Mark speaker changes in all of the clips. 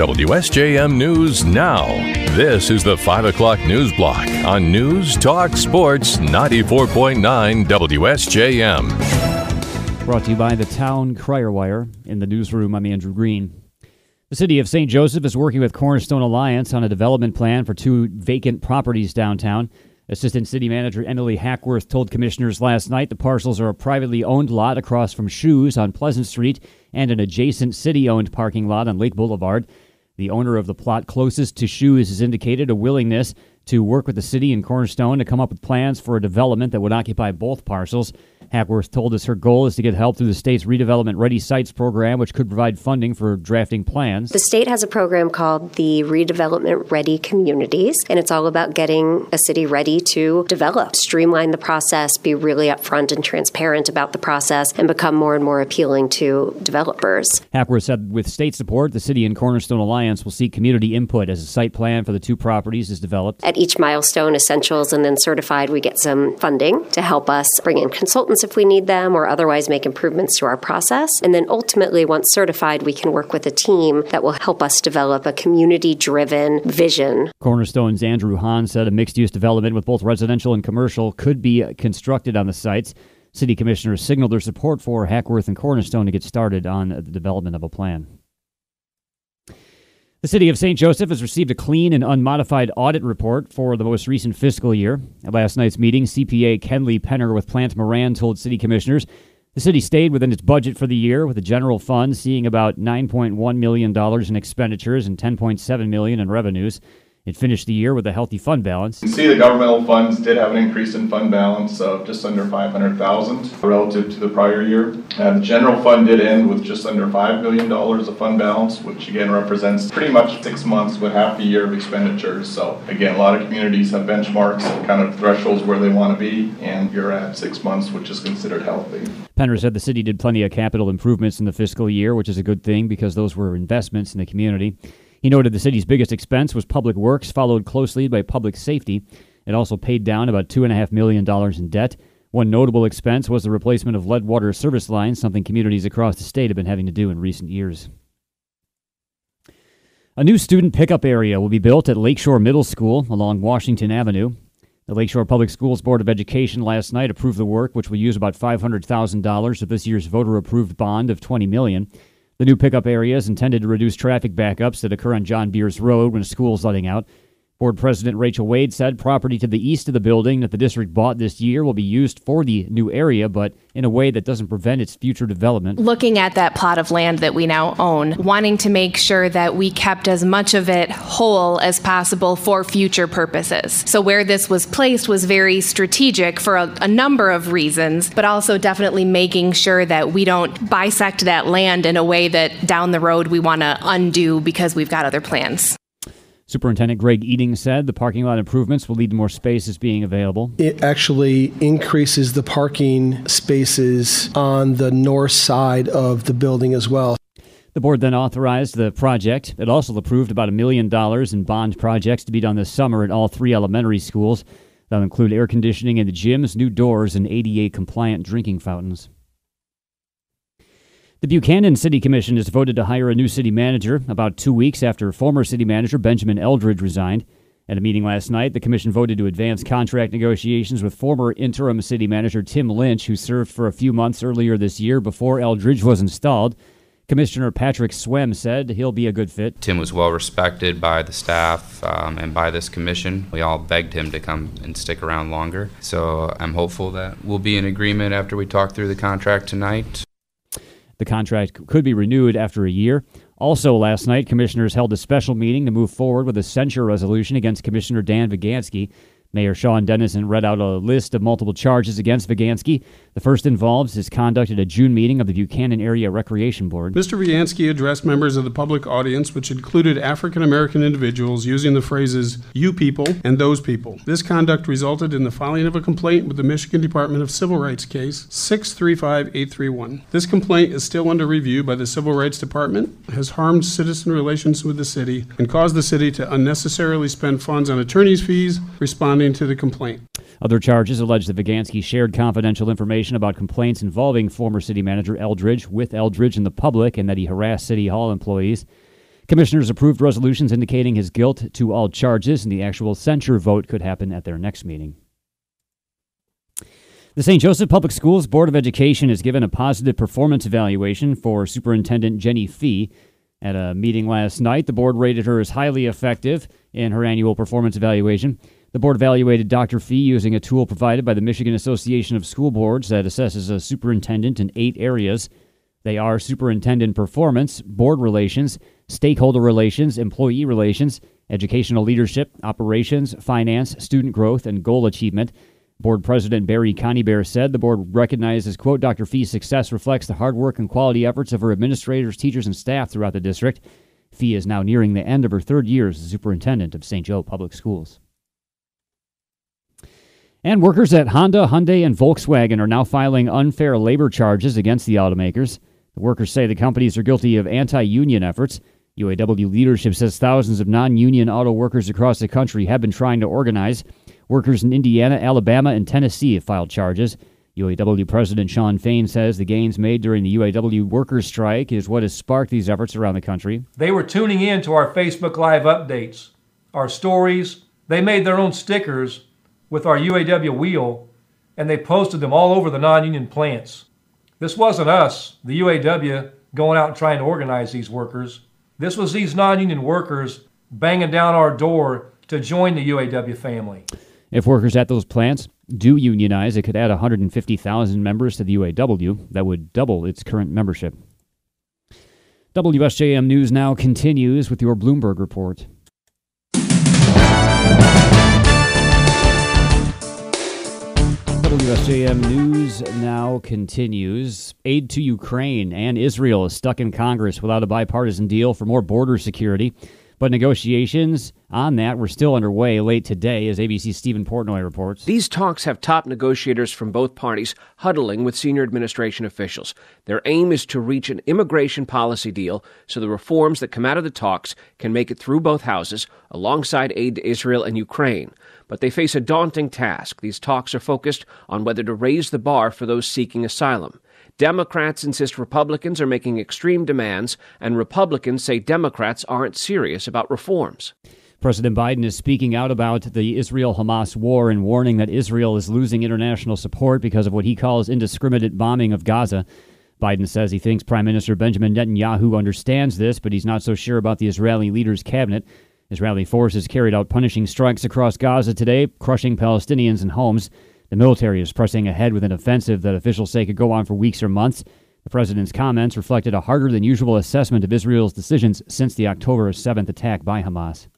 Speaker 1: WSJM News Now. This is the 5 o'clock news block on News Talk Sports 94.9 WSJM.
Speaker 2: Brought to you by the Town Crier Wire. In the newsroom, I'm Andrew Green. The city of St. Joseph is working with Cornerstone Alliance on a development plan for two vacant properties downtown. Assistant City Manager Emily Hackworth told commissioners last night the parcels are a privately owned lot across from Shoes on Pleasant Street and an adjacent city owned parking lot on Lake Boulevard. The owner of the plot closest to Shoes has indicated a willingness to work with the city and Cornerstone to come up with plans for a development that would occupy both parcels. Hackworth told us her goal is to get help through the state's redevelopment ready sites program, which could provide funding for drafting plans.
Speaker 3: The state has a program called the Redevelopment Ready Communities, and it's all about getting a city ready to develop, streamline the process, be really upfront and transparent about the process, and become more and more appealing to developers.
Speaker 2: Hackworth said with state support, the city and Cornerstone Alliance will seek community input as a site plan for the two properties is developed.
Speaker 3: At each milestone, essentials, and then certified, we get some funding to help us bring in consultants if we need them or otherwise make improvements to our process. And then ultimately, once certified, we can work with a team that will help us develop a community driven vision.
Speaker 2: Cornerstone's Andrew Hahn said a mixed use development with both residential and commercial could be constructed on the sites. City commissioners signaled their support for Hackworth and Cornerstone to get started on the development of a plan. The city of St. Joseph has received a clean and unmodified audit report for the most recent fiscal year. At last night's meeting, CPA Kenley Penner with Plante Moran told city commissioners the city stayed within its budget for the year, with the general fund seeing about $9.1 million in expenditures and 10.7 million in revenues. It finished the year with a healthy fund balance.
Speaker 4: You can see the governmental funds did have an increase in fund balance of just under 500,000 relative to the prior year. And the general fund did end with just under $5 million of fund balance, which again represents pretty much six months with half a year of expenditures. So again, a lot of communities have benchmarks and kind of thresholds where they want to be, and you're at six months, which is considered healthy.
Speaker 2: Penner said the city did plenty of capital improvements in the fiscal year, which is a good thing because those were investments in the community. He noted the city's biggest expense was public works, followed closely by public safety. It also paid down about $2.5 million in debt. One notable expense was the replacement of lead water service lines, something communities across the state have been having to do in recent years. A new student pickup area will be built at Lakeshore Middle School along Washington Avenue. The Lakeshore Public Schools Board of Education last night approved the work, which will use about $500,000 of this year's voter-approved bond of $20 million. The new pickup area is intended to reduce traffic backups that occur on John Beers Road when school is letting out. Board President Rachel Wade said property to the east of the building that the district bought this year will be used for the new area, but in a way that doesn't prevent its future development.
Speaker 5: Looking at that plot of land that we now own, wanting to make sure that we kept as much of it whole as possible for future purposes. So, where this was placed was very strategic for a, a number of reasons, but also definitely making sure that we don't bisect that land in a way that down the road we want to undo because we've got other plans.
Speaker 2: Superintendent Greg Eating said the parking lot improvements will lead to more spaces being available.
Speaker 6: It actually increases the parking spaces on the north side of the building as well.
Speaker 2: The board then authorized the project. It also approved about a million dollars in bond projects to be done this summer at all three elementary schools. That'll include air conditioning in the gyms, new doors, and ADA compliant drinking fountains. The Buchanan City Commission has voted to hire a new city manager about two weeks after former city manager Benjamin Eldridge resigned. At a meeting last night, the commission voted to advance contract negotiations with former interim city manager Tim Lynch, who served for a few months earlier this year before Eldridge was installed. Commissioner Patrick Swem said he'll be a good fit.
Speaker 7: Tim was well respected by the staff um, and by this commission. We all begged him to come and stick around longer. So I'm hopeful that we'll be in agreement after we talk through the contract tonight.
Speaker 2: The contract could be renewed after a year. Also, last night, commissioners held a special meeting to move forward with a censure resolution against Commissioner Dan Vigansky. Mayor Sean Dennison read out a list of multiple charges against Vigansky. The first involves his conduct at a June meeting of the Buchanan Area Recreation Board.
Speaker 8: Mr. Vigansky addressed members of the public audience, which included African American individuals, using the phrases you people and those people. This conduct resulted in the filing of a complaint with the Michigan Department of Civil Rights case 635831. This complaint is still under review by the Civil Rights Department, has harmed citizen relations with the city, and caused the city to unnecessarily spend funds on attorney's fees responding to the complaint.
Speaker 2: Other charges allege that Vigansky shared confidential information about complaints involving former city manager Eldridge with Eldridge and the public, and that he harassed City Hall employees. Commissioners approved resolutions indicating his guilt to all charges, and the actual censure vote could happen at their next meeting. The St. Joseph Public Schools Board of Education has given a positive performance evaluation for Superintendent Jenny Fee. At a meeting last night, the board rated her as highly effective in her annual performance evaluation. The board evaluated Dr. Fee using a tool provided by the Michigan Association of School Boards that assesses a superintendent in eight areas. They are superintendent performance, board relations, stakeholder relations, employee relations, educational leadership, operations, finance, student growth, and goal achievement. Board President Barry Conybeare said the board recognizes, quote, Dr. Fee's success reflects the hard work and quality efforts of her administrators, teachers, and staff throughout the district. Fee is now nearing the end of her third year as superintendent of St. Joe Public Schools. And workers at Honda, Hyundai, and Volkswagen are now filing unfair labor charges against the automakers. The workers say the companies are guilty of anti union efforts. UAW leadership says thousands of non union auto workers across the country have been trying to organize. Workers in Indiana, Alabama, and Tennessee have filed charges. UAW President Shawn Fain says the gains made during the UAW workers' strike is what has sparked these efforts around the country.
Speaker 9: They were tuning in to our Facebook Live updates, our stories. They made their own stickers with our UAW wheel, and they posted them all over the non union plants. This wasn't us, the UAW, going out and trying to organize these workers. This was these non union workers banging down our door to join the UAW family.
Speaker 2: If workers at those plants do unionize, it could add 150,000 members to the UAW. That would double its current membership. WSJM News now continues with your Bloomberg report. WSJM News now continues. Aid to Ukraine and Israel is stuck in Congress without a bipartisan deal for more border security. But negotiations on that were still underway late today, as ABC's Stephen Portnoy reports.
Speaker 10: These talks have top negotiators from both parties huddling with senior administration officials. Their aim is to reach an immigration policy deal so the reforms that come out of the talks can make it through both houses alongside aid to Israel and Ukraine but they face a daunting task. These talks are focused on whether to raise the bar for those seeking asylum. Democrats insist Republicans are making extreme demands, and Republicans say Democrats aren't serious about reforms.
Speaker 2: President Biden is speaking out about the Israel Hamas war and warning that Israel is losing international support because of what he calls indiscriminate bombing of Gaza. Biden says he thinks Prime Minister Benjamin Netanyahu understands this, but he's not so sure about the Israeli leader's cabinet. Israeli forces carried out punishing strikes across Gaza today, crushing Palestinians and homes. The military is pressing ahead with an offensive that officials say could go on for weeks or months. The president's comments reflected a harder than usual assessment of Israel's decisions since the October 7th attack by Hamas.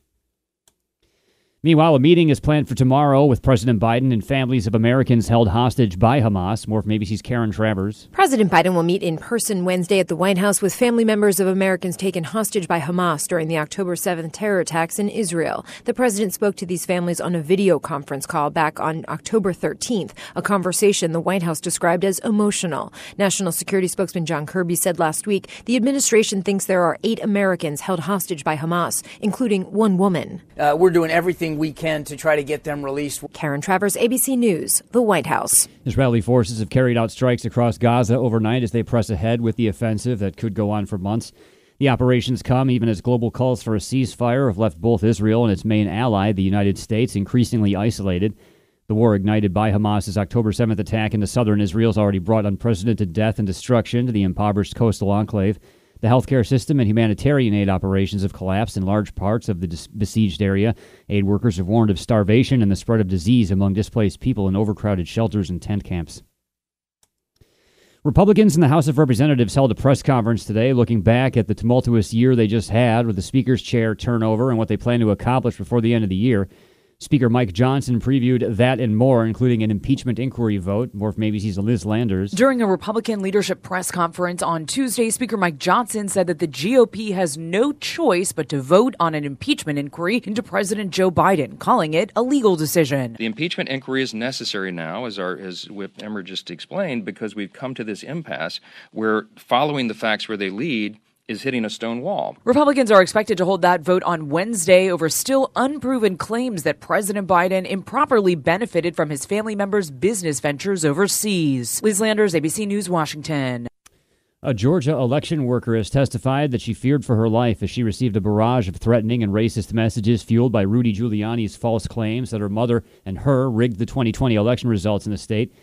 Speaker 2: Meanwhile, a meeting is planned for tomorrow with President Biden and families of Americans held hostage by Hamas. More from ABC's Karen Travers.
Speaker 11: President Biden will meet in person Wednesday at the White House with family members of Americans taken hostage by Hamas during the October 7th terror attacks in Israel. The president spoke to these families on a video conference call back on October 13th, a conversation the White House described as emotional. National Security spokesman John Kirby said last week the administration thinks there are eight Americans held hostage by Hamas, including one woman.
Speaker 12: Uh, we're doing everything everything we can to try to get them released.
Speaker 11: Karen Travers, ABC News, the White House.
Speaker 2: Israeli forces have carried out strikes across Gaza overnight as they press ahead with the offensive that could go on for months. The operations come even as global calls for a ceasefire have left both Israel and its main ally, the United States, increasingly isolated. The war ignited by Hamas's October 7th attack into southern Israel has already brought unprecedented death and destruction to the impoverished coastal enclave. The healthcare system and humanitarian aid operations have collapsed in large parts of the besieged area. Aid workers have warned of starvation and the spread of disease among displaced people in overcrowded shelters and tent camps. Republicans in the House of Representatives held a press conference today looking back at the tumultuous year they just had with the Speaker's chair turnover and what they plan to accomplish before the end of the year. Speaker Mike Johnson previewed that and more, including an impeachment inquiry vote. More from ABC's Liz Landers.
Speaker 13: During a Republican leadership press conference on Tuesday, Speaker Mike Johnson said that the GOP has no choice but to vote on an impeachment inquiry into President Joe Biden, calling it a legal decision.
Speaker 14: The impeachment inquiry is necessary now, as our as Whip Emmer just explained, because we've come to this impasse where following the facts where they lead is hitting a stone wall.
Speaker 13: Republicans are expected to hold that vote on Wednesday over still unproven claims that President Biden improperly benefited from his family members' business ventures overseas. Liz Landers, ABC News, Washington.
Speaker 2: A Georgia election worker has testified that she feared for her life as she received a barrage of threatening and racist messages fueled by Rudy Giuliani's false claims that her mother and her rigged the 2020 election results in the state.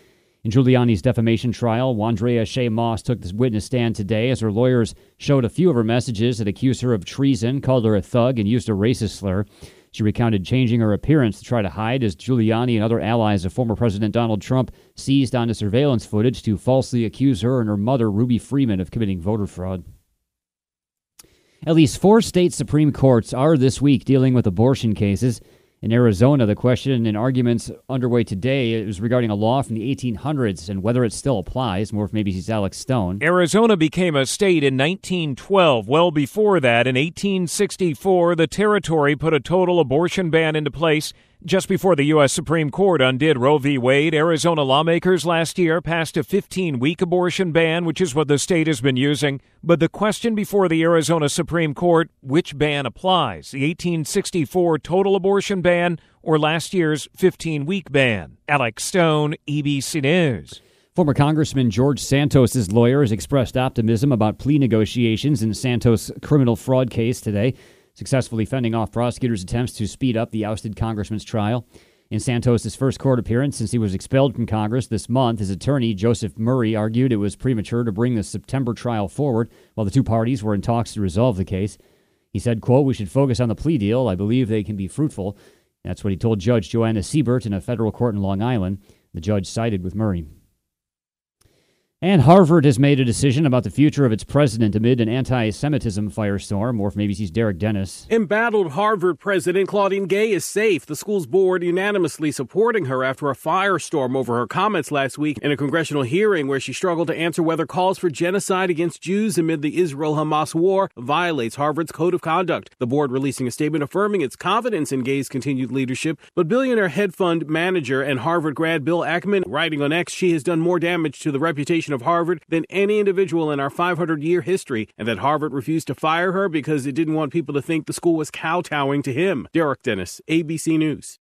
Speaker 2: In Giuliani's defamation trial, Wandrea Shaye Moss took the witness stand today as her lawyers showed a few of her messages that accused her of treason, called her a thug, and used a racist slur. She recounted changing her appearance to try to hide as Giuliani and other allies of former President Donald Trump seized onto surveillance footage to falsely accuse her and her mother, Ruby Freeman, of committing voter fraud. At least four state Supreme Courts are this week dealing with abortion cases. In Arizona, the question and arguments underway today is regarding a law from the 1800s and whether it still applies. More from ABC's Alex Stone.
Speaker 15: Arizona became a state in 1912. Well before that, in 1864, the territory put a total abortion ban into place. Just before the U.S. Supreme Court undid Roe v. Wade, Arizona lawmakers last year passed a 15 week abortion ban, which is what the state has been using. But the question before the Arizona Supreme Court which ban applies? The 1864 total abortion ban or last year's 15 week ban? Alex Stone, ABC News.
Speaker 2: Former Congressman George Santos' lawyer has expressed optimism about plea negotiations in Santos' criminal fraud case today successfully fending off prosecutors' attempts to speed up the ousted congressman's trial. In Santos' first court appearance since he was expelled from Congress this month, his attorney, Joseph Murray, argued it was premature to bring the September trial forward while the two parties were in talks to resolve the case. He said, quote, We should focus on the plea deal. I believe they can be fruitful. That's what he told Judge Joanna Seybert in a federal court in Long Island. The judge sided with Murray. And Harvard has made a decision about the future of its president amid an anti Semitism firestorm. More from ABC's Derek Dennis.
Speaker 16: Embattled Harvard President Claudine Gay is safe. The school's board unanimously supporting her after a firestorm over her comments last week in a congressional hearing where she struggled to answer whether calls for genocide against Jews amid the Israel Hamas war violates Harvard's code of conduct. The board releasing a statement affirming its confidence in Gay's continued leadership. But billionaire hedge fund manager and Harvard grad Bill Ackman writing on X, she has done more damage to the reputation of Harvard than any individual in our 500 year history, and that Harvard refused to fire her because it didn't want people to think the school was kowtowing to him. Derek Dennis, ABC News.